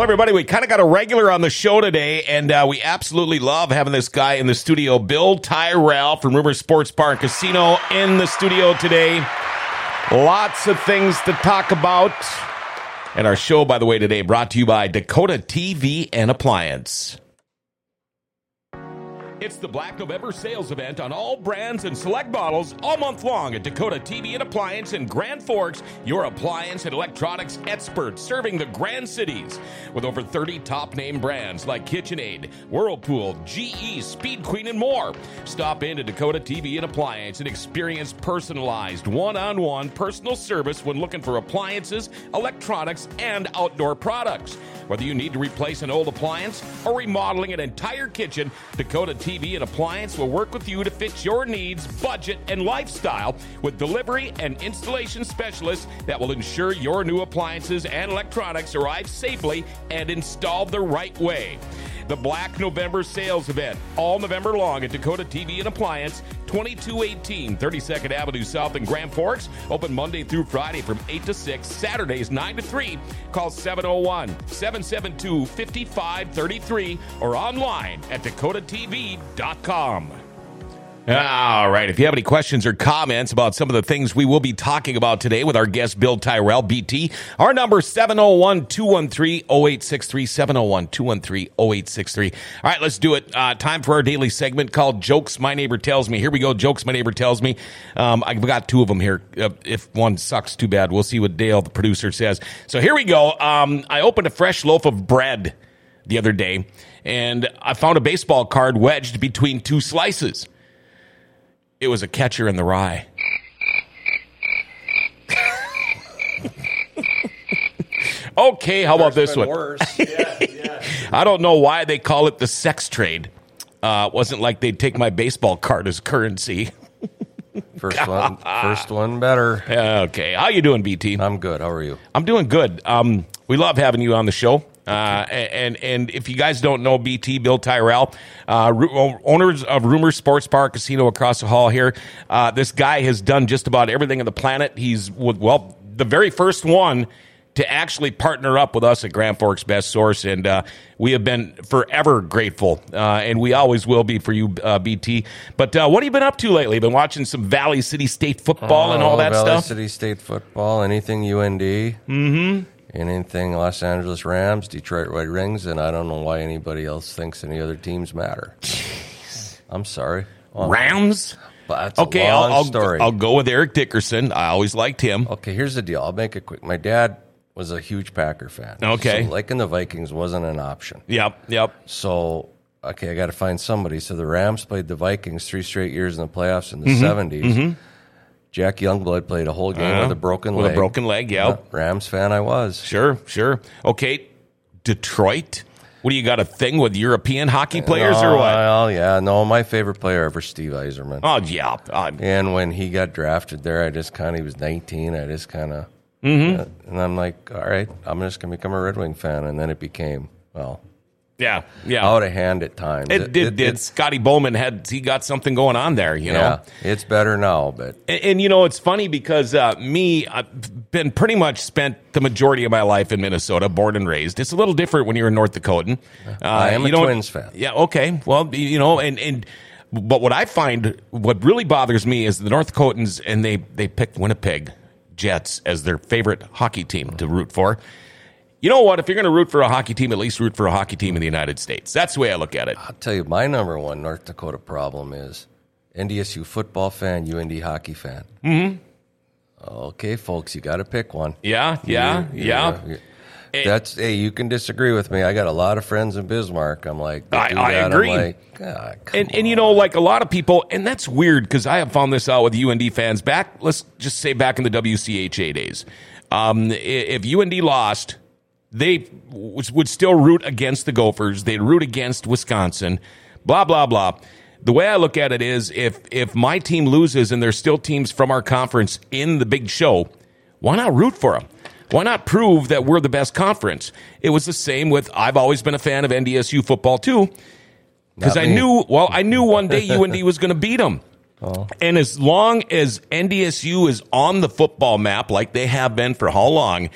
Well, everybody, we kind of got a regular on the show today, and uh, we absolutely love having this guy in the studio, Bill Tyrrell from Rumor Sports Bar and Casino, in the studio today. Lots of things to talk about. And our show, by the way, today brought to you by Dakota TV and Appliance. It's the Black November sales event on all brands and select models all month long at Dakota TV and Appliance in Grand Forks, your appliance and electronics experts serving the Grand Cities. With over 30 top name brands like KitchenAid, Whirlpool, GE, Speed Queen, and more. Stop in to Dakota TV and Appliance and experience personalized one on one personal service when looking for appliances, electronics, and outdoor products. Whether you need to replace an old appliance or remodeling an entire kitchen, Dakota TV and Appliance will work with you to fit your needs, budget, and lifestyle with delivery and installation specialists that will ensure your new appliances and electronics arrive safely and installed the right way. The Black November sales event, all November long at Dakota TV and Appliance, 2218 32nd Avenue South in Grand Forks. Open Monday through Friday from 8 to 6, Saturdays 9 to 3. Call 701 772 5533 or online at dakotatv.com. All right. If you have any questions or comments about some of the things we will be talking about today with our guest, Bill Tyrrell, BT, our number 701 213 0863. 701 213 0863. All right, let's do it. Uh, time for our daily segment called Jokes My Neighbor Tells Me. Here we go. Jokes My Neighbor Tells Me. Um, I've got two of them here. Uh, if one sucks, too bad. We'll see what Dale, the producer, says. So here we go. Um, I opened a fresh loaf of bread the other day, and I found a baseball card wedged between two slices. It was a catcher in the rye. okay, how about this one? Worse. yeah, yeah. I don't know why they call it the sex trade. Uh, it wasn't like they'd take my baseball card as currency. First one, first one better. okay, how you doing, BT? I'm good. How are you? I'm doing good. Um, we love having you on the show. Uh, and and if you guys don't know BT, Bill Tyrrell, uh, owners of Rumor Sports Bar Casino across the hall here. Uh, this guy has done just about everything on the planet. He's well, the very first one to actually partner up with us at Grand Forks Best Source, and uh, we have been forever grateful, uh, and we always will be for you, uh, BT. But uh, what have you been up to lately? Been watching some Valley City State football and all Oh, that Valley stuff. Valley City State football, anything UND. Mm-hmm. Anything Los Angeles Rams, Detroit Red Wings, and I don't know why anybody else thinks any other teams matter. I'm sorry. Well, Rams. Okay, a long I'll, I'll, story. I'll go with Eric Dickerson. I always liked him. Okay, here's the deal. I'll make it quick. My dad was a huge Packer fan. Okay. So liking the Vikings wasn't an option. Yep, yep. So, okay, I got to find somebody. So the Rams played the Vikings three straight years in the playoffs in the Mm-hmm. 70s. Jack Youngblood played a whole game Uh, with a broken with leg. a broken leg. Yep. Yeah, Rams fan I was. Sure, sure. Okay, Detroit. What do you got a thing with European hockey players or Oh, what? Well, yeah, no, my favorite player ever, Steve Yzerman. Oh yeah, uh, And when he got drafted there, I just kind of, he was 19. I just kind of, Mm-hmm. and I'm like, all right, I'm just going to become a Red Wing fan. And then it became, well, yeah, yeah. out of hand at times. it did. did. it- Scotty Bowman had he got something going on there? You know. yeah, it's better now, but And, and, you know, it's funny because uh, me, I've been pretty much spent the majority of my life in Minnesota, born and raised. It's a little different when you're in North Dakotan. Uh, I am a you don't- Twins fan. Yeah, okay. Well, you know, and and but what I find, what really bothers me is the North Dakotans, and they they picked Winnipeg Jets as their favorite hockey team to root for. You know what? If you're going to root for a hockey team, at least root for a hockey team in the United States. That's the way I look at it. I'll tell you, my number one North Dakota problem is NDSU football fan, UND hockey fan. Mm-hmm. Okay, folks, you got to pick one. Yeah, yeah, You- yeah. you- That's hey, you can disagree with me. I got a lot of friends in Bismarck. I'm like, I- I agree. I'm like, and and you know, like a lot of people, and that's weird because I have found this out with UND fans back. Let's just say back in the WCHA days, um, if UND lost, they w- would still root against the Gophers. They'd root against Wisconsin. Blah blah blah. The way I look at it is, if if my team loses and there's still teams from our conference in the big show, why not root for them? Why not prove that we're the best conference? It was the same with. I've always been a fan of NDSU football too because I knew well I knew one day UND was going to beat them. Oh. And as long as NDSU is on the football map like they have been for how long,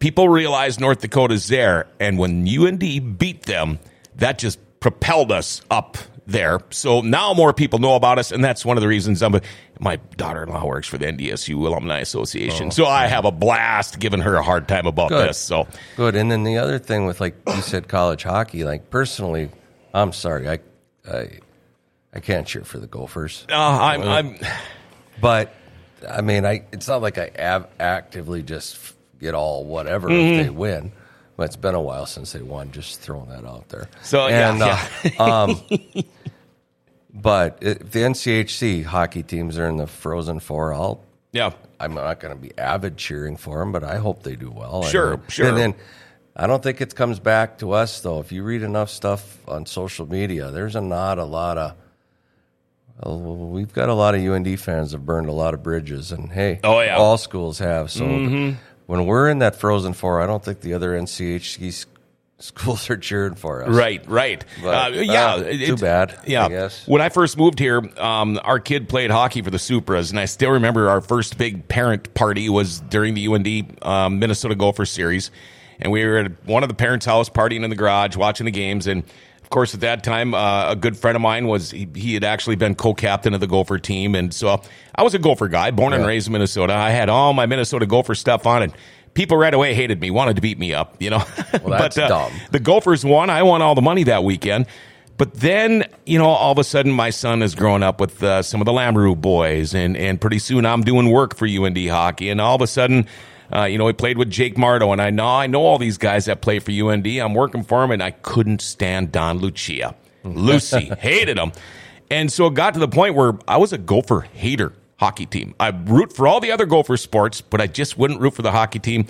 people realize North Dakota's there, and when UND beat them, that just propelled us up there. So now more people know about us, and that's one of the reasons I'm. My daughter-in-law works for the NDSU Alumni Association, Oh, so I have a blast giving her a hard time about Good. this. So Good. And then the other thing with like you said, college hockey. Like personally, I'm sorry, I, I, I can't cheer for the Gophers. uh, I'm, I'm But I mean, I it's not like I av- actively just get all whatever Mm-hmm. if they win. But it's been a while since they won. Just throwing that out there. So, yeah, and, uh, um, but if the NCHC hockey teams are in the Frozen Four, I'll yeah. I'm not going to be avid cheering for them, but I hope they do well. I Sure, sure. And then I don't think it comes back to us though. If you read enough stuff on social media, there's a not a lot of. well, we've got a lot of UND fans that burned a lot of bridges, and hey, Oh, yeah. all schools have. So when we're in that Frozen Four, I don't think the other NCHC schools are cheering for us. Right, right. But, uh, yeah, uh, too bad, Yeah, I guess. when I first moved here, um, our kid played hockey for the Supras, and I still remember our first big parent party was during the UND um, Minnesota Gopher series, and we were at one of the parents' house partying in the garage, watching the games, and of course, at that time, uh, a good friend of mine was he, he had actually been co-captain of the Gopher team, and so I was a Gopher guy, born and raised in Minnesota. I had all my Minnesota Gopher stuff on, and people right away hated me, wanted to beat me up, you know. Well, that's but, uh, dumb. the Gophers won. I won all the money that weekend. But then, you know, all of a sudden, my son is growing up with uh, some of the Lamoureux boys, and, and pretty soon I'm doing work for UND hockey. And all of a sudden, uh, you know, we played with Jake Mardo, and I know I know all these guys that play for UND. I'm working for him, and I couldn't stand Don Lucia. Lucy hated him, and so it got to the point where I was a Gopher hater hockey team. I root for all the other Gopher sports, but I just wouldn't root for the hockey team.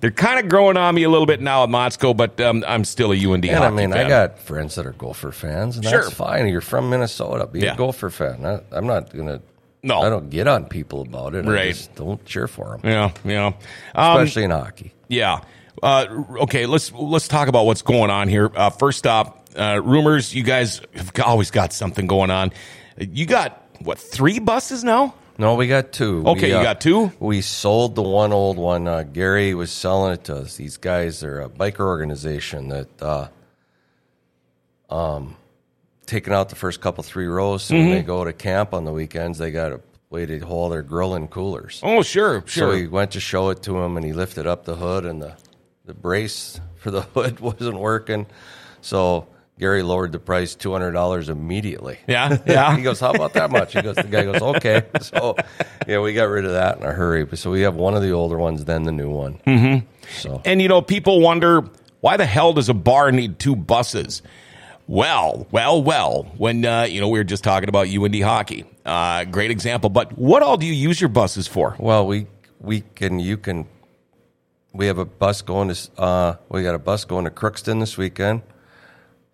They're kind of growing on me a little bit now at Motzko, but um, I'm still a UND And I mean, fan. I got friends that are Gopher fans, and Sure. that's fine. You're from Minnesota, be Yeah. a Gopher fan. I, I'm not gonna. No. I don't get on people about it. I Right. just don't cheer for them, yeah, yeah, um, especially in hockey. yeah. Uh, okay, let's let's talk about what's going on here. Uh, first off, uh, rumors. You guys have always got something going on. You got what three buses now? No, we got two. Okay, We, you uh, got two? We sold the one old one. Uh, Gary was selling it to us. These guys are a biker organization that uh, um, taking out the first couple three rows. So Mm-hmm. when they go to camp on the weekends, they got a way to hold their grill and coolers. Oh, sure, sure. So he went to show it to him, and he lifted up the hood, and the the brace for the hood wasn't working. So Gary lowered the price two hundred dollars immediately. Yeah, yeah. he goes, "How about that much?" He goes, "The guy goes, okay." So yeah, we got rid of that in a hurry. So we have one of the older ones, then the new one. Mm-hmm. So And you know, people wonder why the hell does a bar need two buses? Well, well, well. When uh, you know we were just talking about UND hockey, uh, great example. But what all do you use your buses for? well, we we can you can. We have a bus going to. Uh, we got a bus going to Crookston this weekend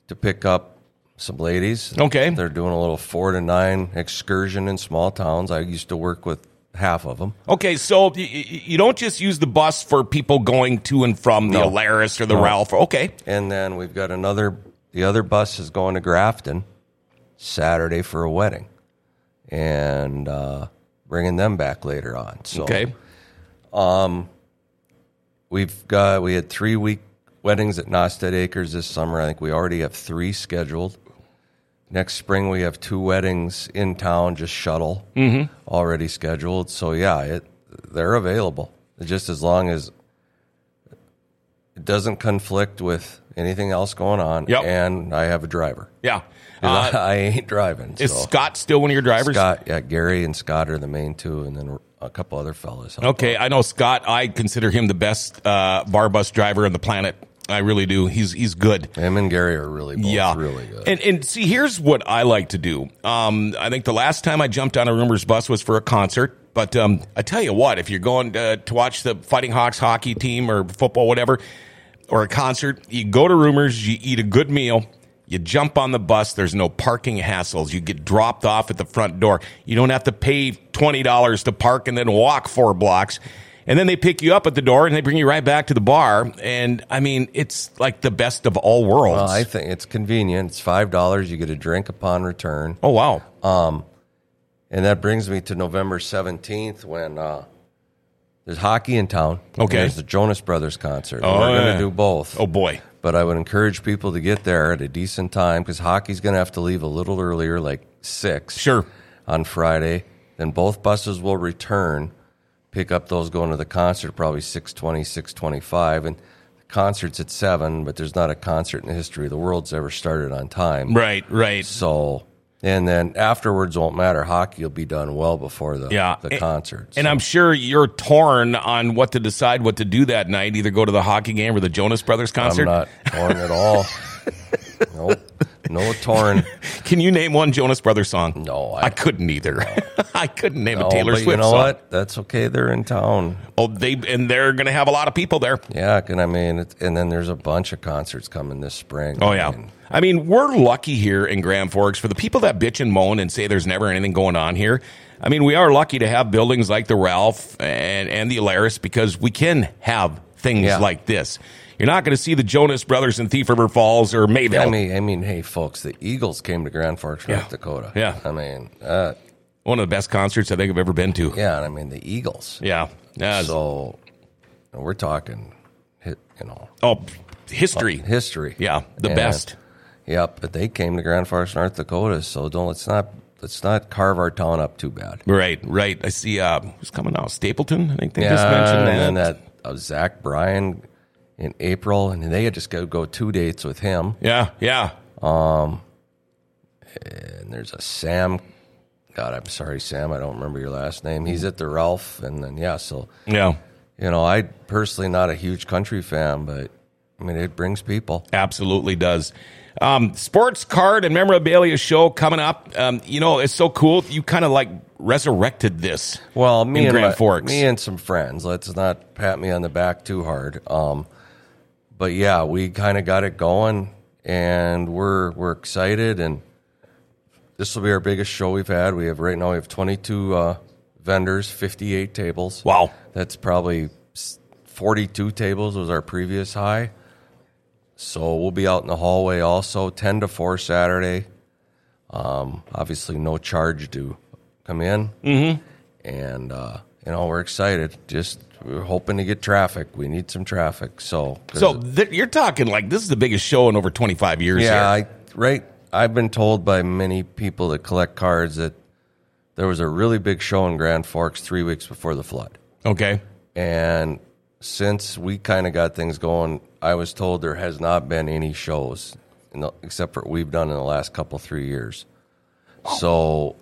to pick up some ladies. Okay. they're doing a little four to nine excursion in small towns. I used to work with half of them. Okay, so y- y- you don't just use the bus for people going to and from the No. Alerus or the No. Ralph. Okay, And then we've got another. The other bus is going to Grafton Saturday for a wedding, and uh, bringing them back later on. So okay, we've got we had three week weddings at Nosted Acres this summer. I think we already have three scheduled. Next spring we have two weddings in town, just shuttle Mm-hmm. already scheduled. So yeah, it, they're available just as long as it doesn't conflict with anything else going on. Yep. And I have a driver. Yeah. Uh, I, ain't driving. is so. Scott still one of your drivers? Scott, yeah, Gary and Scott are the main two, and then a couple other fellas. Okay, I know Scott. I consider him the best uh, bar bus driver on the planet. I really do. He's he's good. Him and Gary are really both yeah, really good. And and see, here's what I like to do. Um, I think the last time I jumped on a Rumors bus was for a concert. But um, I tell you what, if you're going to, to watch the Fighting Hawks hockey team or football, whatever, or a concert, you go to Rumors, you eat a good meal, you jump on the bus. There's no parking hassles. You get dropped off at the front door. You don't have to pay twenty dollars to park and then walk four blocks. And then they pick you up at the door and they bring you right back to the bar. And I mean, it's like the best of all worlds. Well, I think it's convenient. It's five dollars. You get a drink upon return, oh wow. Um, and that brings me to November seventeenth when uh, there's hockey in town. Okay. There's the Jonas Brothers concert. Oh, We're going yeah. to do both. Oh boy. But I would encourage people to get there at a decent time because hockey's going to have to leave a little earlier, like six. Sure. On Friday, then both buses will return, pick up those going to the concert probably 620, 625. and the concert's at seven. But there's not a concert in the history of the world's ever started on time. Right, right. So, and then afterwards won't matter. Hockey will be done well before the Yeah. the And- concert. And So- I'm sure you're torn on what to decide what to do that night. Either go to the hockey game or the Jonas Brothers concert. I'm not torn at all. No torn. Can you name one Jonas Brothers song? No, I, I- couldn't either. I couldn't name a Taylor Swift you know song. what? That's okay. They're in town. Oh, they and they're going to have a lot of people there. Yeah, and I mean, it's, and then there's a bunch of concerts coming this spring. Oh I yeah. mean, I mean, we're lucky here in Grand Forks for the people that bitch and moan and say there's never anything going on here. I mean, we are lucky to have buildings like the Ralph and, and the Alerus because we can have things Yeah. like this. You're not going to see the Jonas Brothers in Thief River Falls or Mayville. I mean, I mean, hey, folks, the Eagles came to Grand Forks, North Yeah. Dakota. Yeah. I mean, uh, One of the best concerts I think I've ever been to. yeah, and I mean the Eagles. Yeah. Yeah. So we're talking, you know, oh, history. history. Yeah, the And- best. Yep, but they came to Grand Forks, North Dakota. So don't let's not let's not carve our town up too bad. Right, right. I see uh, who's coming now? Stapleton, I think they Yeah, just mentioned that. and that uh, Zach Bryan in April, and they had just go go two dates with him. Yeah, yeah. Um, And there's a Sam. God, I'm sorry, Sam. I don't remember your last name. He's at the Ralph, and then yeah. So Yeah. you know, I personally not a huge country fan, but I mean, it brings people. Absolutely does. Um, sports card and memorabilia show coming up. Um, you know, it's so cool. You kind of like resurrected this. Well, me and Grand my- Forks. me and some friends. Let's not pat me on the back too hard. Um, but yeah, we kind of got it going, and we're we're excited. And this will be our biggest show we've had. We have right now we have 22 uh, vendors, 58 tables. Wow. That's probably 42 tables was our previous high. So we'll be out in the hallway also 10 to 4 Saturday. Um, obviously, no charge to come in. Mm-hmm. And, uh, you know, we're excited. Just we're hoping to get traffic. We need some traffic. So, So th- you're talking like this is the biggest show in over 25 years. yeah. I, right. I've been told by many people that collect cards that there was a really big show in Grand Forks three weeks before the flood. okay. And since we kind of got things going, I was told there has not been any shows, in the, except for what we've done in the last couple three years. So,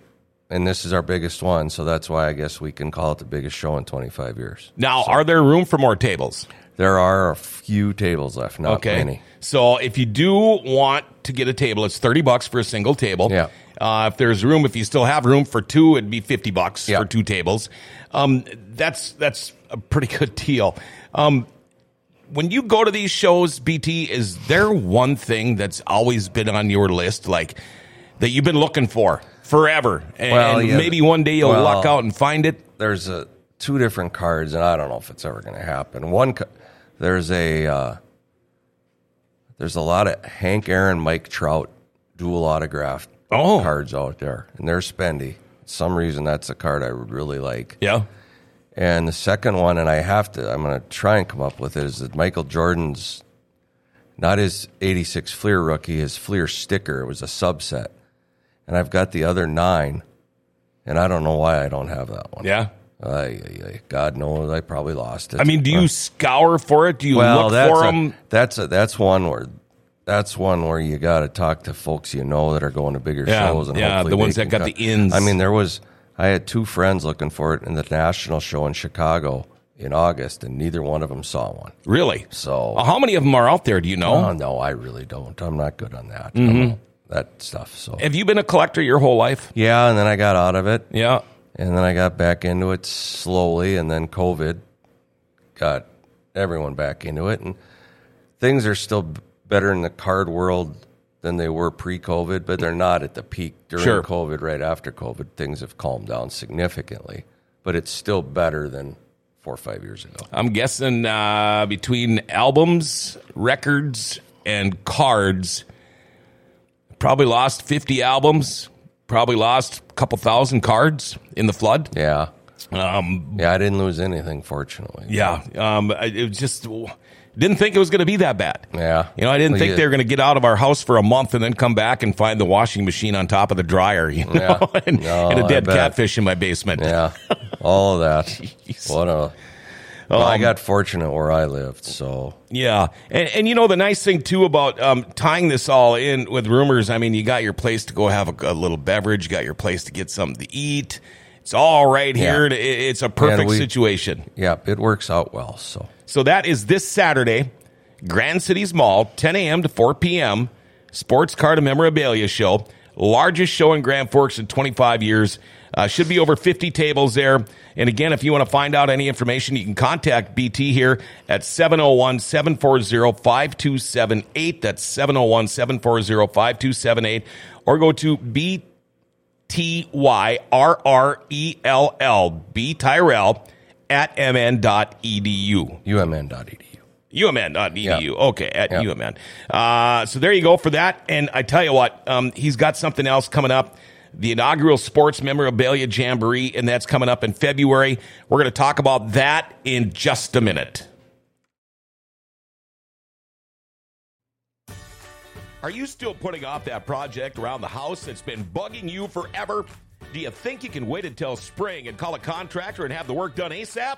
and this is our biggest one, so that's why I guess we can call it the biggest show in 25 years. Now, are there room for more tables? There are a few tables left, not Okay. many. So if you do want to get a table, it's 30 bucks for a single table. Yeah. Uh, if there's room, if you still have room for two, it'd be 50 bucks Yeah. for two tables. Um, that's, that's a pretty good deal. Um, when you go to these shows, BT, is there one thing that's always been on your list, like that you've been looking for forever, and, Well, yeah. maybe one day you'll Well- luck out and find it? There's a two different cards, and I don't know if it's ever going to happen. One, there's a uh, there's a lot of Hank Aaron, Mike Trout dual autographed Oh. cards out there, and they're spendy. some reason, that's a card I would really like. Yeah. And the second one, and I have to, I'm going to try and come up with it, is that Michael Jordan's, not his 86 Fleer rookie, his Fleer sticker. It was a subset. And I've got the other nine, and I don't know why I don't have that one. Yeah. I, God knows, I probably lost it. I mean, do you scour for it? Do you well, look that's for a, them? That's a, that's one where that's one where you got to talk to folks you know that are going to bigger Yeah, shows. And yeah, the ones that got cut- the ins. I mean, there was I had two friends looking for it in the national show in Chicago in August, and neither one of them saw one. Really? So- how many of them are out there? Do you know? Oh no, I really don't. I'm not good on that. Mm-hmm. That stuff. So Have you been a collector your whole life? yeah, and then I got out of it. Yeah. And then I got back into it slowly, and then COVID got everyone back into it. And things are still better in the card world than they were pre COVID, but they're not at the peak during Sure. COVID. Right after COVID, things have calmed down significantly, but it's still better than four or five years ago. I'm guessing uh, between albums, records, and cards, probably lost 50 albums, probably lost a couple thousand cards in the flood. Yeah. Um, Yeah, I didn't lose anything, fortunately. yeah, um, I- it was just didn't think it was going to be that bad. Yeah. You know, I didn't Well, think you- they were going to get out of our house for a month and then come back and find the washing machine on top of the dryer, you know, Yeah. and, No, and a dead catfish in my basement. Yeah, all of that. Jeez. What a. Well, I Um, got fortunate where I lived, so Yeah, and and you know the nice thing too about um, tying this all in with rumors. I mean, you got your place to go have a, a little beverage. You got your place to get something to eat. It's all right here. Yeah. It- It's a perfect we- situation. yeah, it works out well. So So that is this Saturday, Grand Cities Mall, 10 a.m. to 4 p.m. Sports card and memorabilia show, largest show in Grand Forks in 25 years. Uh, should be over 50 tables there. And again, if you want to find out any information, you can contact BT here at 701 740 5278. That's 701 740 5278. Or go to B T Y R R E L L, B Tyrrell, at mn.edu. umn.edu. UMN.edu. Yeah. Edu. Okay, at Yeah. UMN. Uh, so there you go for that. And I tell you what, um, he's got something else coming up. The inaugural Sports Memorabilia Jamboree, and that's coming up in February. We're going to talk about that in just a minute. Are you still putting off that project around the house that's been bugging you forever? Do you think you can wait until spring and call a contractor and have the work done ASAP?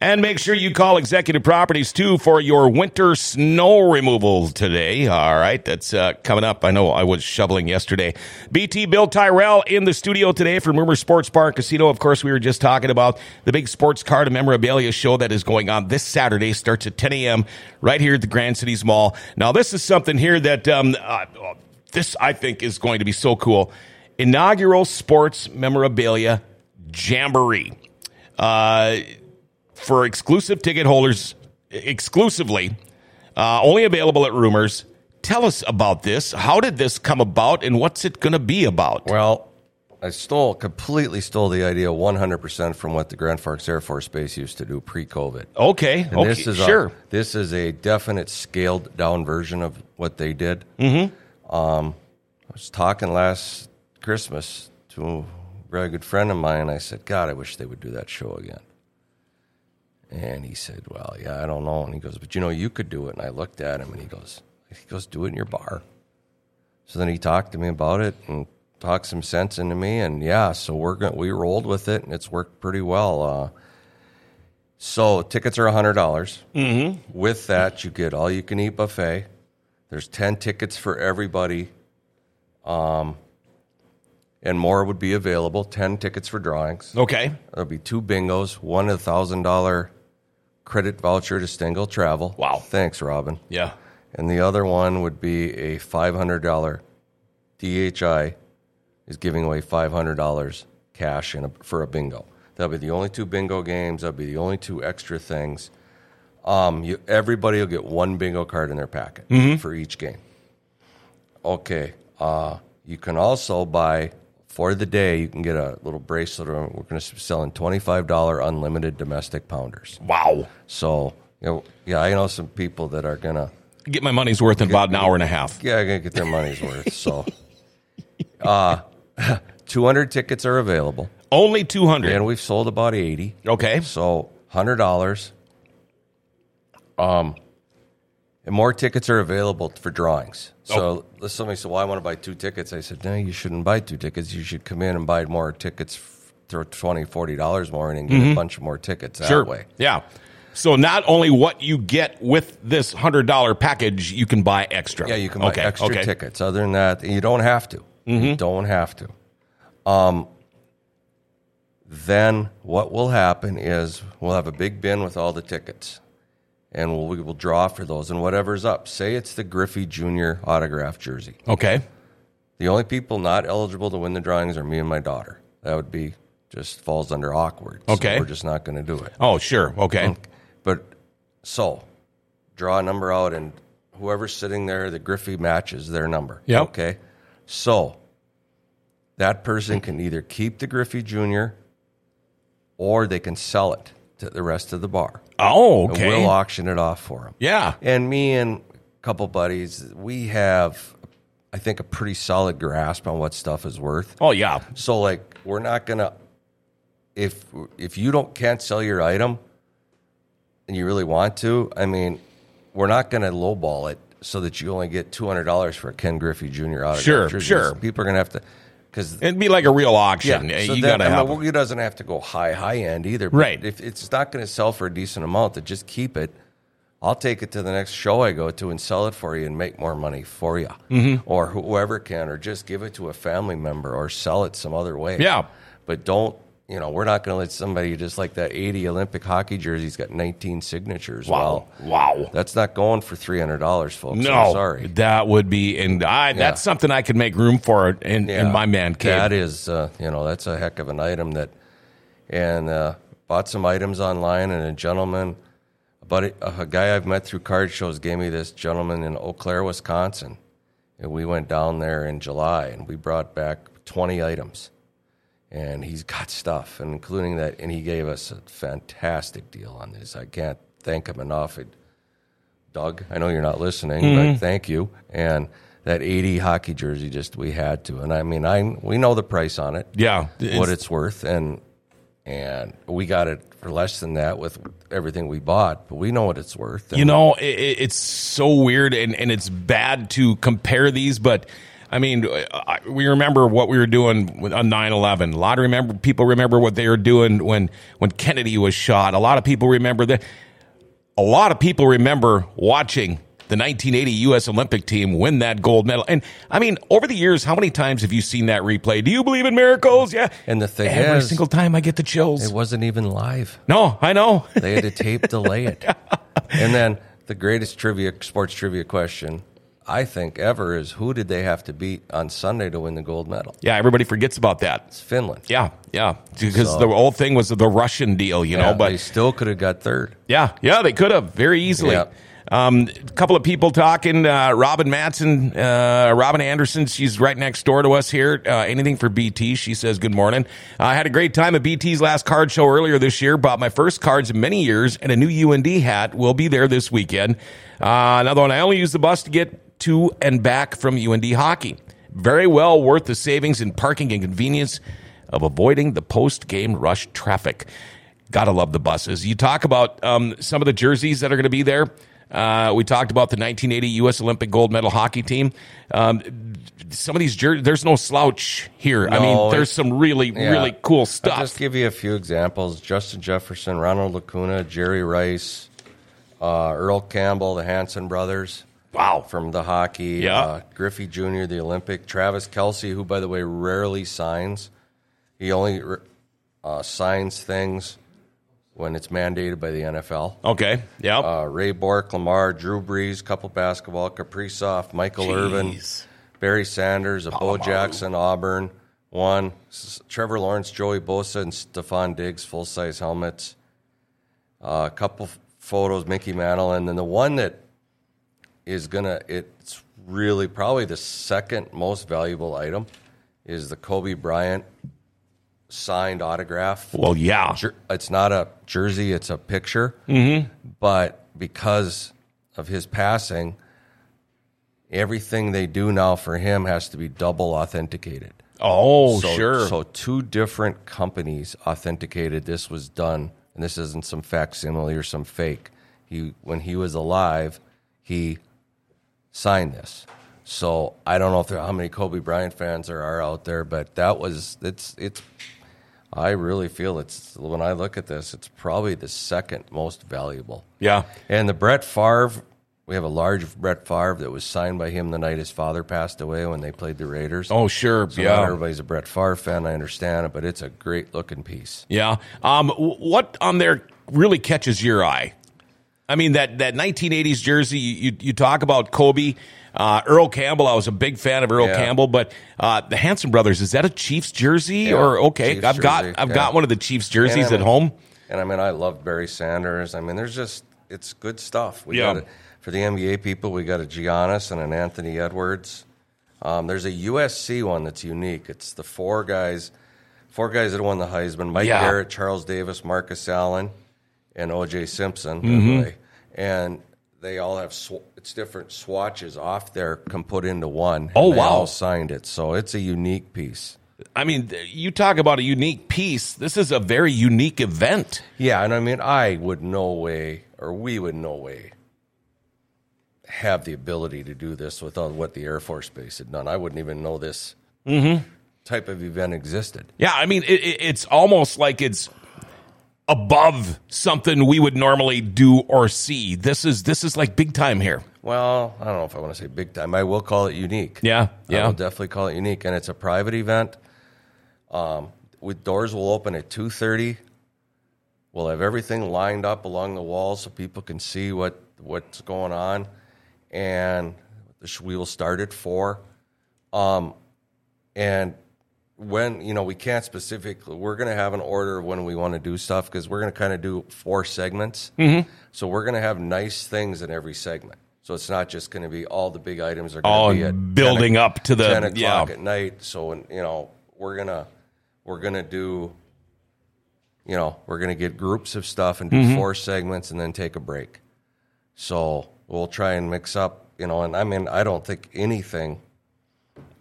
And make sure you call Executive Properties too for your winter snow removal today. All right, that's uh, coming up. I know I was shoveling yesterday. BT Bill Tyrrell in the studio today from Rumor Sports Bar and Casino. Of course, we were just talking about the big sports card and memorabilia show that is going on this Saturday. Starts at 10 a.m. right here at the Grand Cities Mall. Now, this is something here that um, uh, this I think is going to be so cool. Inaugural Sports Memorabilia Jamboree. Uh, for exclusive ticket holders exclusively, uh, only available at Rumors. Tell us about this. How did this come about, and what's it going to be about? Well, I stole completely stole the idea 100% from what the Grand Forks Air Force Base used to do pre-COVID. Okay, And okay, this is sure. A, this is a definite scaled down version of what they did. Mm-hmm. Um, I was talking last Christmas to a very good friend of mine. I said, God, I wish they would do that show again. And he said, Well, yeah, I don't know. And he goes, But you know, you could do it. And I looked at him and he goes, He goes, Do it in your bar. So then he talked to me about it and talked some sense into me. And yeah, so we're going we rolled with it and it's worked pretty well. Uh, so tickets are hundred dollars. Mm-hmm. With that, you get all you can eat buffet. There's ten tickets for everybody, um, and more would be available. Ten tickets for drawings. Okay, There'll be two bingos. One a thousand dollar credit voucher to Stengel Travel. Wow. Thanks, Robin. yeah, And the other one would be a five hundred dollar DHI is giving away five hundred dollars cash in a, for a bingo. That'll be the only two bingo games. That'll be the only two extra things. Um, you, everybody will get one bingo card in their packet for each game. Okay. Uh, you can also buy for the day. You can get a little bracelet. Or we're going to be selling twenty five dollar unlimited domestic pounders. wow. So you know, yeah, I know some people that are gonna Get my money's worth in about an hour and a half. yeah, I'm gonna get their money's worth. So, uh, two hundred tickets are available, Only two hundred. and we've sold about eighty. Okay, So, hundred dollars. Um, and more tickets are available for drawings. So, let's somebody said, "Well, I want to buy two tickets." I said, "No, you shouldn't buy two tickets. You should come in and buy more tickets." For $20, $40 more and get a bunch of more tickets that sure. way. Yeah. So not only what you get with this hundred dollar package, you can buy extra. Yeah, you can buy okay. extra okay. tickets. Other than that, you don't have to. You don't have to. Um, then what will happen is we'll have a big bin with all the tickets, and we'll, we will draw for those. And whatever's up, say it's the Griffey Junior autograph jersey. Okay. The only people not eligible to win the drawings are me and my daughter. That would be just falls under awkward. So Okay. we're just not going to do it. Oh, sure. Okay. Mm. But so draw a number out, and whoever's sitting there, the Griffey matches their number. Yep. Okay. So that person can either keep the Griffey Junior, or they can sell it the rest of the bar. Oh, And okay. we'll auction it off for them. yeah. And me and a couple buddies, we have, I think, a pretty solid grasp on what stuff is worth. Oh, yeah. So like we're not gonna if if you don't can't sell your item and you really want to, I mean, we're not gonna lowball it so that you only get two hundred dollars for a Ken Griffey Jr. autograph Sure, sure. People are gonna have to because It'd be like a real auction. yeah, so you got to have. it doesn't have to go high high end either. But Right. If it's not going to sell for a decent amount, to just keep it. I'll take it to the next show I go to and sell it for you and make more money for you, Mm-hmm. or whoever can, or just give it to a family member or sell it some other way. Yeah. but don't. You know, we're not going to let somebody just like that 80 Olympic hockey jersey's got 19 signatures. wow. Well, wow. that's not going for $300, folks. No, I'm sorry. that would be, and I, that's something I could make room for in, in my man cave. That is, uh, you know, that's a heck of an item that, and uh, bought some items online, and a gentleman, a buddy, a guy I've met through card shows gave me this gentleman in Eau Claire, Wisconsin, and we went down there in July, and we brought back twenty items, and he's got stuff, and including that, and he gave us a fantastic deal on this. I can't thank him enough. It, Doug, I know you're not listening, Mm-hmm. but thank you. And that 80 hockey jersey, just we had to. And I mean, I we know the price on it, yeah. what it's worth, and and we got it for less than that with everything we bought, but we know what it's worth. You know, it, it's so weird and, and it's bad to compare these, but I mean, uh, I- we remember what we were doing on 9-11. A lot of remember people remember what they were doing when, when Kennedy was shot. A lot of people remember that. A lot of people remember watching the 1980 U.S. Olympic team win that gold medal. And I mean, over the years, how many times have you seen that replay? Do you believe in miracles? Yeah. And the thing Every is- single time I get the chills. it wasn't even live. no, I know. They had to tape delay it. And then the greatest trivia, sports trivia question, I think, ever is who did they have to beat on Sunday to win the gold medal? yeah, everybody forgets about that. It's Finland. Yeah, yeah. Because So- the whole thing was the Russian deal, you know. But they still could have got third. yeah, yeah, they could have very easily. Yeah. Um, a couple of people talking. Uh, Robin Matson, uh, Robin Anderson. She's right next door to us here. Uh, anything for BT? She says good morning. I had a great time at BT's last card show earlier this year. Bought my first cards in many years, and a new UND hat will be there this weekend. Uh, another one. I only use the bus to get to and back from UND hockey. Very well worth the savings in parking and convenience of avoiding the post game rush traffic. Gotta love the buses. You talk about um, some of the jerseys that are going to be there. Uh, we talked about the 1980 U.S. Olympic gold medal hockey team. Um, some of these jerseys, there's no slouch here. I mean, there's some really, Yeah. really cool I'll stuff. just give you a few examples: Justin Jefferson, Ronald Lacuna, Jerry Rice, uh, Earl Campbell, the Hanson brothers. Wow. from the hockey. Yeah. Uh, Griffey Jr., the Olympic. Travis Kelce, who, by the way, rarely signs. He only uh, signs things when it's mandated by the NFL. Okay. Yeah. Uh, Ray Bourque, Lamar, Drew Brees, couple basketball, Kaprizov, Michael Irvin, Barry Sanders, a Bo Jackson, Auburn, one. Trevor Lawrence, Joey Bosa, and Stefon Diggs, full size helmets. Uh, a couple photos, Mickey Mantle, and then the one that is gonna it's really probably the second most valuable item is the Kobe Bryant signed autograph. well, yeah. It's not a jersey; it's a picture. Mm-hmm. But because of his passing, everything they do now for him has to be double authenticated. Oh, so, sure. So two different companies authenticated this was done, and this isn't some facsimile or some fake. He when he was alive, he signed this. So I don't know if there how many Kobe Bryant fans there are out there, but that was it's it's. I really feel it's when I look at this, it's probably the second most valuable. yeah. And the Brett Favre, we have a large Brett Favre that was signed by him the night his father passed away when they played the Raiders. Oh, sure. So yeah. everybody's a Brett Favre fan. I understand it, but it's a great looking piece. Yeah. Um, what on there really catches your eye? I mean that that 1980s jersey. You you, you talk about Kobe, uh, Earl Campbell. I was a big fan of Earl Yeah. Campbell, but uh, the Hanson brothers is that a Chiefs jersey or okay? Chiefs I've got jersey, I've yeah. got one of the Chiefs jerseys at home. And I mean, I love Barry Sanders. I mean, there's just it's good stuff. We Yeah. got it for the NBA people. We got a Giannis and an Anthony Edwards. Um, there's a USC one that's unique. It's the four guys, four guys that won the Heisman: Mike Yeah. Garrett, Charles Davis, Marcus Allen, and O.J. Simpson. Mm-hmm. And they all have sw- it's different swatches off there, can put into one. Oh, wow. all signed it, so it's a unique piece. I mean, you talk about a unique piece. This is a very unique event. Yeah, and I mean, I would no way, or we would no way, have the ability to do this without what the Air Force Base had done. I wouldn't even know this type of event existed. Yeah, I mean, it, it, it's almost like it's above something we would normally do or see. This is this is like big time here. Well, I don't know if I want to say big time. I will call it unique. Yeah, yeah. I will definitely call it unique, and it's a private event. Um, with doors will open at two thirty. We'll have everything lined up along the walls so people can see what what's going on, and the we will start at four. Um, and when you know we can't specifically, we're going to have an order of when we want to do stuff because we're going to kind of do four segments. Mm-hmm. So we're going to have nice things in every segment. So it's not just going to be all the big items are going All to be at building 10 o- up to the- 10 o'clock yeah. at night. So you know we're gonna we're gonna do you know we're gonna get groups of stuff and do Mm-hmm. four segments and then take a break. So we'll try and mix up, you know. And I mean, I don't think anything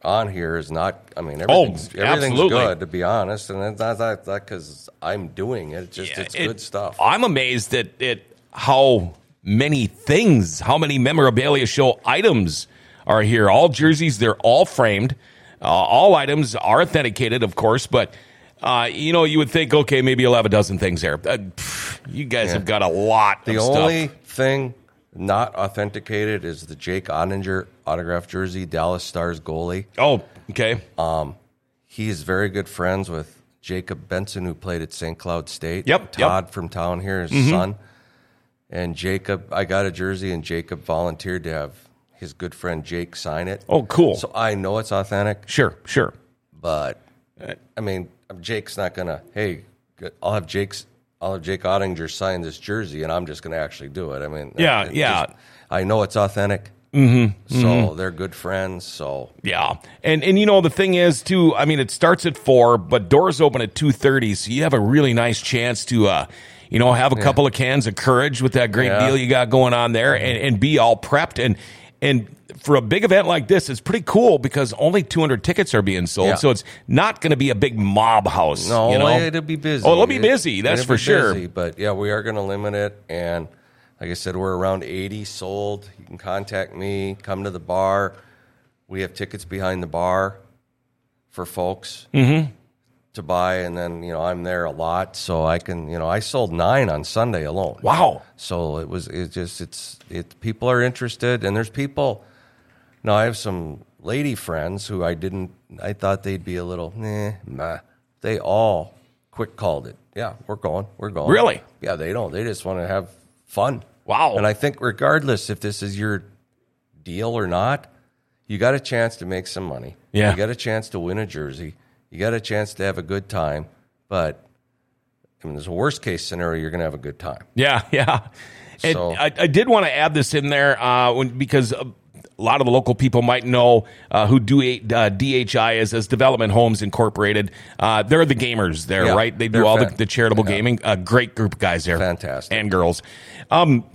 on here is not. I mean, everything's, everything's Oh, absolutely. good to be honest, and it's not that because I'm doing it. It's just Yeah, it's it- good stuff. I'm amazed at, at how many things, how many memorabilia show items are here. All jerseys, they're all framed. Uh, all items are authenticated, of course, but uh, you know, you would think, okay, maybe you'll have a dozen things there. Uh, pff, you guys have got a lot The of only stuff. thing not authenticated is the Jake Oettinger autographed jersey, Dallas Stars goalie. Oh, okay. Um, He is very good friends with Jacob Benson, who played at St. Cloud State. Yep, Mm-hmm. yep. Todd from town here, his son. And Jacob, I got a jersey, and Jacob volunteered to have his good friend Jake sign it. Oh, cool. So I know it's authentic, sure, sure. but I mean, Jake's not gonna. Hey, I'll have Jake's. I'll have Jake Oettinger sign this jersey, and I'm just gonna actually do it. I mean, Yeah, yeah. just- I know it's authentic. Mm-hmm, so they're good friends. So Yeah, and and you know the thing is too. I mean, it starts at four, but doors open at two thirty, so you have a really nice chance to, uh, you know, have a couple of cans of courage with that great Yeah. deal you got going on there, and, and be all prepped. And and for a big event like this, it's pretty cool because only two hundred tickets are being sold, Yeah. so it's not going to be a big mob house. No, you know? it'll be busy. Oh, it'll be busy. That's It'll for sure. busy, but yeah, we are going to limit it. And like I said, we're around 80 sold. You can contact me, come to the bar. We have tickets behind the bar for folks Mm-hmm. To buy. And then, you know, I'm there a lot. So I can, you know, I sold nine on Sunday alone. Wow. So it was, it just, it's, it, people are interested. And there's people, now I have some lady friends who I didn't, I thought they'd be a little, nah, nah. They all quick called it. Yeah, we're going. We're going. Really? Yeah, they don't. They just want to have fun. Wow. And I think regardless if this is your deal or not, you got a chance to make some money. Yeah. You got a chance to win a jersey. You got a chance to have a good time. But I mean, there's a worst case scenario. You're going to have a good time. Yeah, yeah. And So- I, I did want to add this in there uh, when, because a lot of the local people might know uh, who do uh, DHI is as Development Homes Incorporated. Uh, they're the gamers there, Yeah, right? They do all the, fan- the charitable yeah. gaming. A great group of guys there, Fantastic. and girls. Um,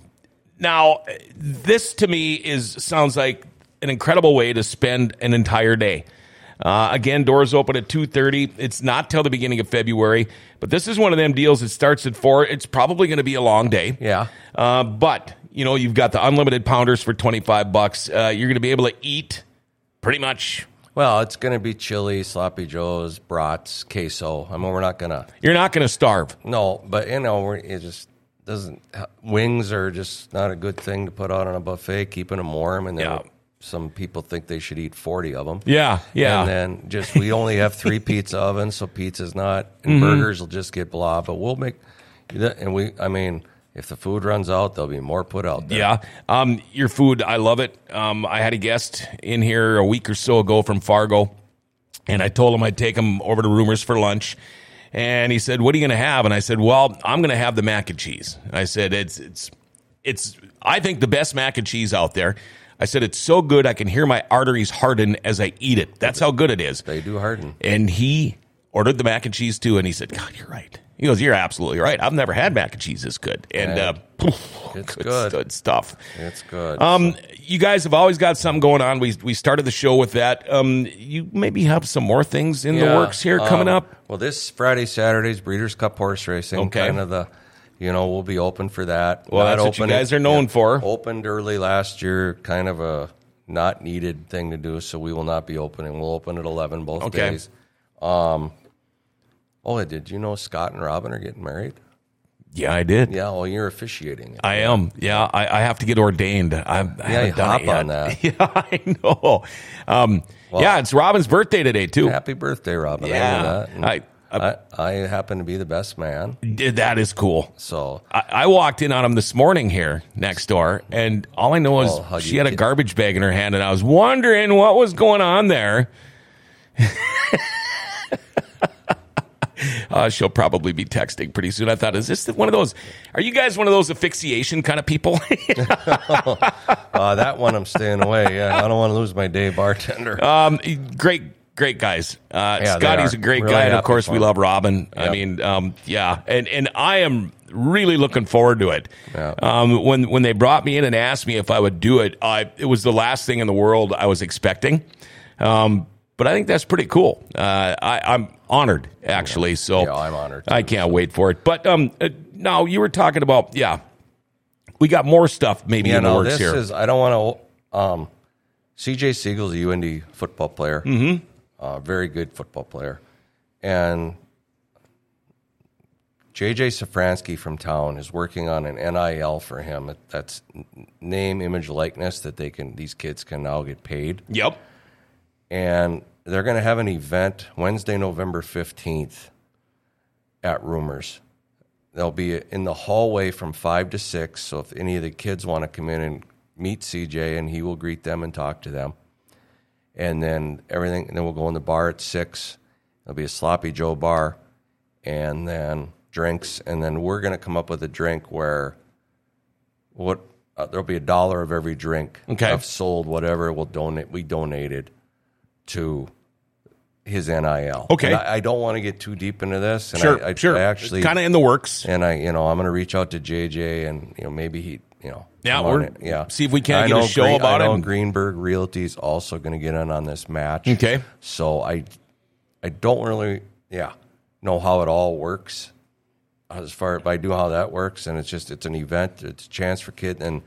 now, this to me is sounds like an incredible way to spend an entire day. Uh, again, doors open at two thirty. It's not till the beginning of February, but this is one of them deals. that starts at four. It's probably going to be a long day. Yeah. Uh, but you know, you've got the unlimited pounders for twenty five bucks. Uh, you're going to be able to eat pretty much. Well, it's going to be chili, sloppy joes, brats, queso. I mean, we're not going to. You're not going to starve. No, but you know, we're, it just doesn't. Wings are just not a good thing to put out on a buffet, keeping them warm, and Yeah. Some people think they should eat forty of them. Yeah, yeah. And then just we only have three pizza ovens, so pizza's not, and Mm-hmm. burgers will just get blah. But we'll make, and we, I mean, if the food runs out, there'll be more put out there. Yeah. Um, your food, I love it. Um, I had a guest in here a week or so ago from Fargo, and I told him I'd take him over to Rumors for lunch. And he said, "What are you going to have?" And I said, "Well, I'm going to have the mac and cheese." I said, "It's it's it's I think the best mac and cheese out there." I said, "It's so good I can hear my arteries harden as I eat it. That's how good it is." They do harden. And he ordered the mac and cheese too, and he said, "God, you're right." He goes, "You're absolutely right. I've never had mac and cheese this good." And Yeah. uh, poof, It's good, good. good stuff. It's good. Um, you guys have always got something going on. We we started the show with that. Um, you maybe have some more things in the works here coming um, up. Well, this Friday, Saturday's Breeders' Cup horse racing. Okay. Kind of the, you know, we'll be open for that. Well, that's what you open- guys are known for. Opened early last year, kind of a not needed thing to do, so we will not be opening. We'll open at 11 both Okay. days. Um, oh, did you know Scott and Robin are getting married? Yeah, I did. Yeah, well, you're officiating. I am. Yeah, I, I have to get ordained. I, I haven't done hop it yet. on that. Yeah, I know. Um, yeah, it's Robin's birthday today too. Happy birthday, Robin. Yeah. I I- I- happen to be the best man. That is cool. So I, I walked in on him this morning here next door, and all I know is Oh, she had a garbage bag in her hand, and I was wondering what was going on there. uh, she'll probably be texting pretty soon. I thought, is this one of those? Are you guys one of those asphyxiation kind of people? uh, that one I'm staying away. Yeah, I don't want to lose my day bartender. um, great, great guys. Uh, Yeah, Scotty's a great Really guy, and of course, we love Robin. I mean, um, yeah, and and I am really looking forward to it. Yeah. Um, when when they brought me in and asked me if I would do it, I it was the last thing in the world I was expecting. Um, but I think that's pretty cool. Uh, I, I'm honored, actually. So Yeah, I'm honored, too, I can't wait for it. But um, uh, now you were talking about yeah, we got more stuff maybe Yeah, in the works this here. is. I don't want to. Um, CJ Siegel's a UND football player. Mm-hmm. Uh, very good football player, and JJ Safransky from town is working on an NIL for him. That's name, image, likeness that they can. These kids can now get paid, yep. and they're going to have an event Wednesday, November fifteenth, at Rumors. They'll be in the hallway from five to six. So if any of the kids want to come in and meet CJ, and he will greet them and talk to them, and then everything. And then we'll go in the bar at six. It'll be a sloppy Joe bar, and then drinks, and then we're going to come up with a drink where what uh, there'll be a dollar of every drink. Okay. I've sold whatever we'll donate. We donated to his NIL. Okay. I, I don't want to get too deep into this. And Sure, I, I, sure. I actually kind of in the works. and I, you know, I'm going to reach out to JJ, and you know, maybe he, you know, Yeah, we're- yeah, see if we can't I get a show Green- about I know it. Greenberg Realty's also going to get in on this match. Okay. so I, I don't really, yeah, know how it all works. As far as I do how that works, and it's just it's an event, it's a chance for kid and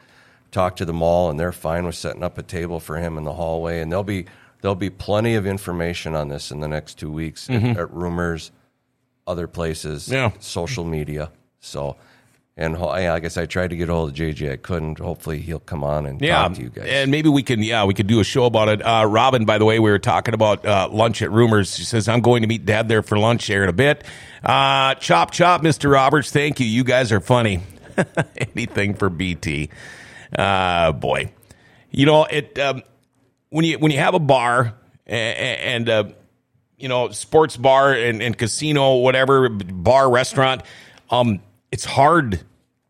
talk to the mall, and they're fine with setting up a table for him in the hallway, and there'll be there'll be plenty of information on this in the next two weeks at, at rumors, other places, Mm-hmm. Yeah. social media. So, and yeah, I guess I tried to get a hold of JJ, I couldn't. Hopefully, he'll come on and yeah, talk to you guys. and maybe we can. Yeah, we could do a show about it. Uh, Robin, by the way, we were talking about uh, lunch at Rumors. She says I'm going to meet Dad there for lunch here in a bit. Uh, chop chop, Mister Roberts. Thank you. You guys are funny. Anything for BT. Uh, boy, you know it. Um, when you when you have a bar and, and uh, you know sports bar and, and casino whatever bar restaurant, um, it's hard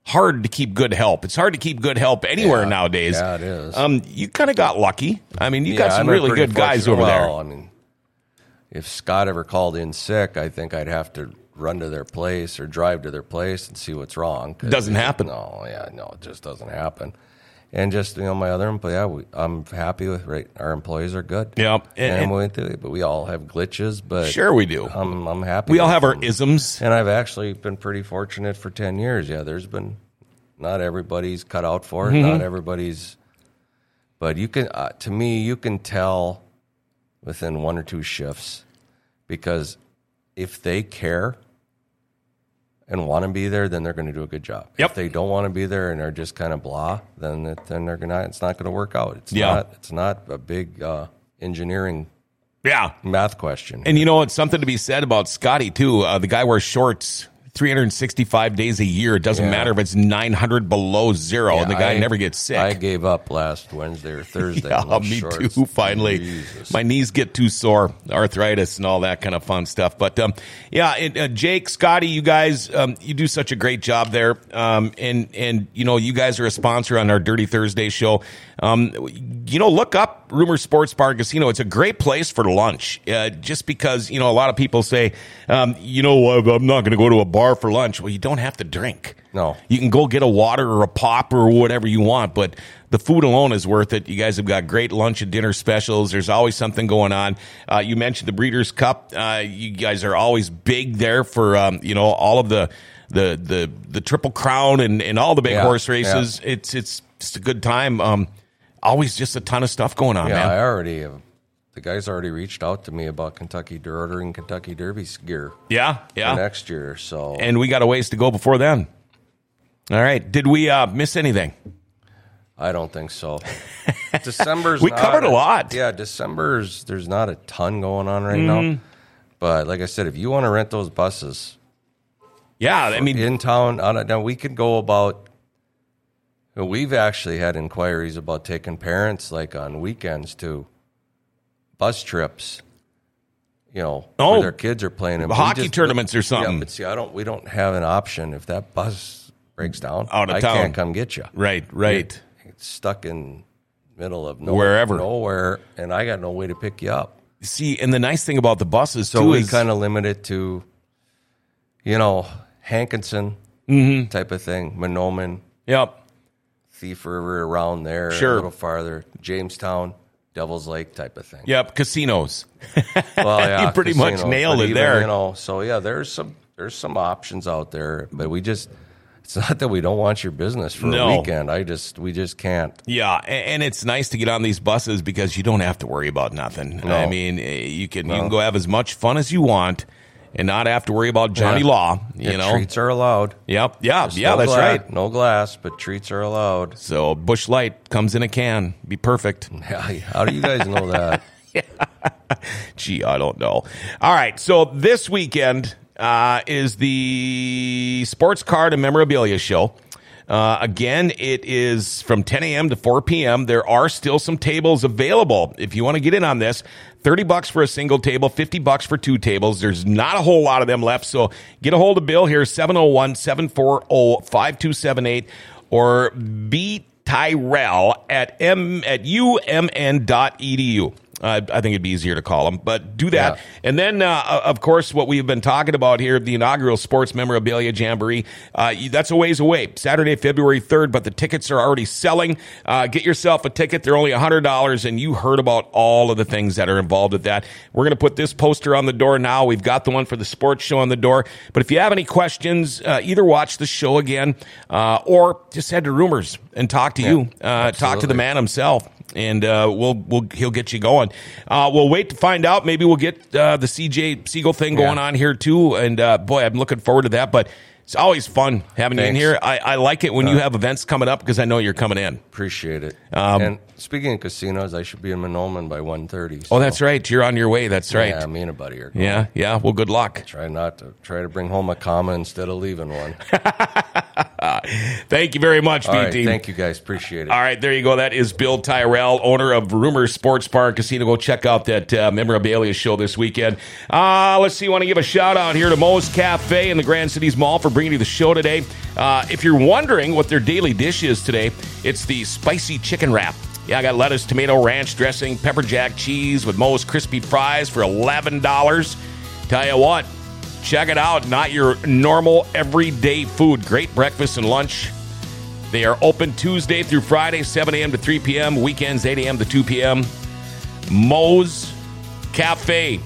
hard to keep good help. It's hard to keep good help anywhere Yeah. nowadays. Yeah, it is. Um, you kind of got lucky. I mean, you got some I'm really good guys over well, there. I mean, if Scott ever called in sick, I think I'd have to run to their place or drive to their place and see what's wrong. Doesn't happen. No, yeah, no, it just doesn't happen. And just you know, my other employee, yeah, we, I'm happy with. Right, our employees are good. Yeah, and, and- I'm with it, but we all have glitches. But Sure, we do. I'm I'm happy. we all have our isms. And I've actually been pretty fortunate for 10 years. Yeah, there's been not everybody's cut out for it, Mm-hmm. not everybody's but you can uh, to me you can tell within one or two shifts because if they care and want to be there, then they're going to do a good job. Yep. If they don't want to be there and are just kind of blah, then it, then they're gonna it's not going to work out. It's Yeah. not it's not a big uh, engineering Yeah, math question. and you know it's something to be said about Scotty too. Uh, the guy wears shorts 365 days a year. It doesn't Yeah. matter if it's 900 below zero and the guy I- never gets sick. I gave up last Wednesday or Thursday. Yeah, me shorts. too. Finally, Jesus. my knees get too sore, arthritis, and all that kind of fun stuff. But um, yeah, it, uh, Jake, Scotty, you guys, um, you do such a great job there. Um, and and you know, you guys are a sponsor on our Dirty Thursday show. Um, you know, look up Rumor Sports Bar and Casino. It's a great place for lunch. Uh, just because you know, a lot of people say, um, you know, I'm not going to go to a bar for lunch. Well, you don't have to drink. No. You can go get a water or a pop or whatever you want, but the food alone is worth it. You guys have got great lunch and dinner specials. There's always something going on. Uh, you mentioned the Breeders' Cup. Uh, you guys are always big there for um, you know all of the the the the Triple Crown and, and all the big Yeah, horse races. It's it's just a good time. Um, always just a ton of stuff going on, Yeah, man. I already have. The guys already reached out to me about Kentucky Der- ordering Kentucky Derby gear yeah, yeah. next year. So And we got a ways to go before then. All right. Did we uh, miss anything? I don't think so. December's We covered a lot. Yeah, December's there's not a ton going on right Mm-hmm. now. But like I said, if you want to rent those buses Yeah, I mean, in town, on a, now we could go about. We've actually had inquiries about taking parents like on weekends to bus trips. You know, Oh. where their kids are playing in Hockey just- tournaments or something. Yeah, but see, I don't. We don't have an option if that bus breaks down. Out of I town. can't come get you. right, right. It's stuck in middle of nowhere, Wherever. nowhere, and I got no way to pick you up. See, and the nice thing about the buses So too we is kind of limit it to, you know, Hankinson Mm-hmm. type of thing, Mahnomen, yep, Thief River around there, Sure. a little farther, Jamestown, Devil's Lake type of thing. yep, casinos. Well, yeah, You pretty much casinos, nailed it even, there. You know, so yeah, there's some there's some options out there, but we just it's not that we don't want your business for No. a weekend. I just we just can't. Yeah, and it's nice to get on these buses because you don't have to worry about nothing. No. I mean, eh, you can you can go have as much fun as you want and not have to worry about Johnny Yeah. Law. You Yeah, know, treats are allowed. yep, yeah, Just yeah, no that's gla- right. No glass, but treats are allowed. So Busch Light comes in a can, be perfect. How do you guys know that? Gee, I don't know. All right, so this weekend uh, is the sports card and memorabilia show. Uh, again, it is from 10 a.m. to 4 p.m. There are still some tables available if you want to get in on this. 30 bucks for a single table, 50 bucks for two tables. There's not a whole lot of them left. So get a hold of Bill here, 701 740 5278 or B Tyrrell at m at umn.edu. Uh, I think it'd be easier to call them, but do that. Yeah. And then, uh, of course, what we've been talking about here, the inaugural Sports Memorabilia Jamboree, uh, that's a ways away. Saturday, February 3rd, but the tickets are already selling. Uh, get yourself a ticket. They're only $100, and you heard about all of the things that are involved with that. We're going to put this poster on the door now. We've got the one for the sports show on the door. But if you have any questions, uh, either watch the show again uh, or just head to Rumors and talk to you. Uh, talk to the man himself and uh, we'll we'll he'll get you going. Uh, we'll wait to find out. Maybe we'll get uh, the CJ Siegel thing going Yeah. on here too. And uh, boy, I'm looking forward to that. But it's always fun having you in here. I, I like it when you have events coming up because I know you're coming in. Appreciate it. Um, and speaking of casinos, I should be in Mahnomen by 1.30. Oh, that's right. You're on your way. That's right. Yeah, me and a buddy are going. Yeah, yeah. Well, good luck. Try not to try to bring home a comma instead of leaving one. Thank you very much, All right, BT. thank you guys. Appreciate it. All right, there you go. That is Bill Tyrrell, owner of Rumor Sports Bar and Casino. Go check out that uh, memorabilia show this weekend. Uh, let's see. I want to give a shout out here to Moe's Cafe in the Grand Cities Mall for bringing you the show today. Uh, if you're wondering what their daily dish is today, it's the spicy chicken wrap. Yeah, I got lettuce, tomato, ranch dressing, pepper jack cheese with Moe's crispy fries for $11. Tell you what, check it out. Not your normal everyday food. Great breakfast and lunch. They are open Tuesday through Friday, 7 a.m. to 3 p.m., weekends, 8 a.m. to 2 p.m. Moe's Cafe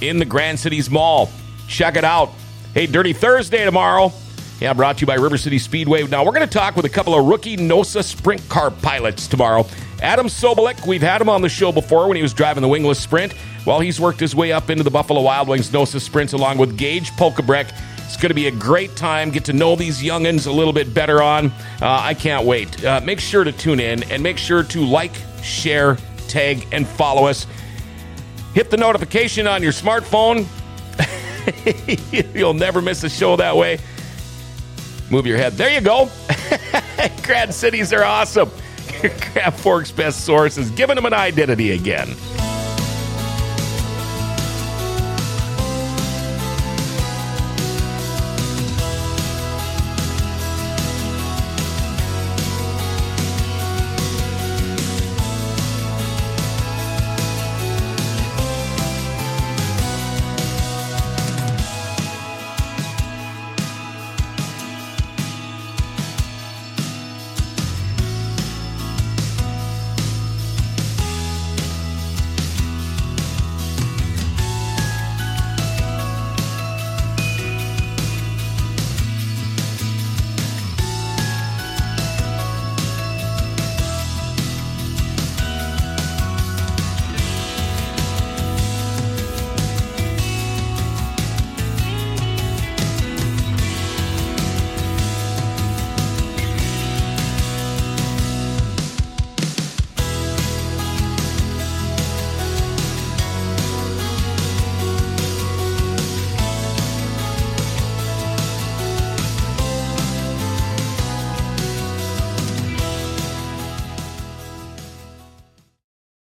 in the Grand Cities Mall. Check it out. Hey, Dirty Thursday tomorrow. Yeah, brought to you by River City Speedway. Now, we're going to talk with a couple of rookie NOSA sprint car pilots tomorrow. Adam Sobolik, we've had him on the show before when he was driving the wingless sprint. Well, he's worked his way up into the Buffalo Wild Wings NOSA sprints along with Gage Polkabreck. It's going to be a great time. Get to know these youngins a little bit better on. Uh, I can't wait. Uh, make sure to tune in and make sure to like, share, tag, and follow us. Hit the notification on your smartphone. You'll never miss a show that way. Move your head. There you go. Grand Cities are awesome. Grand Forks' best source is giving them an identity again.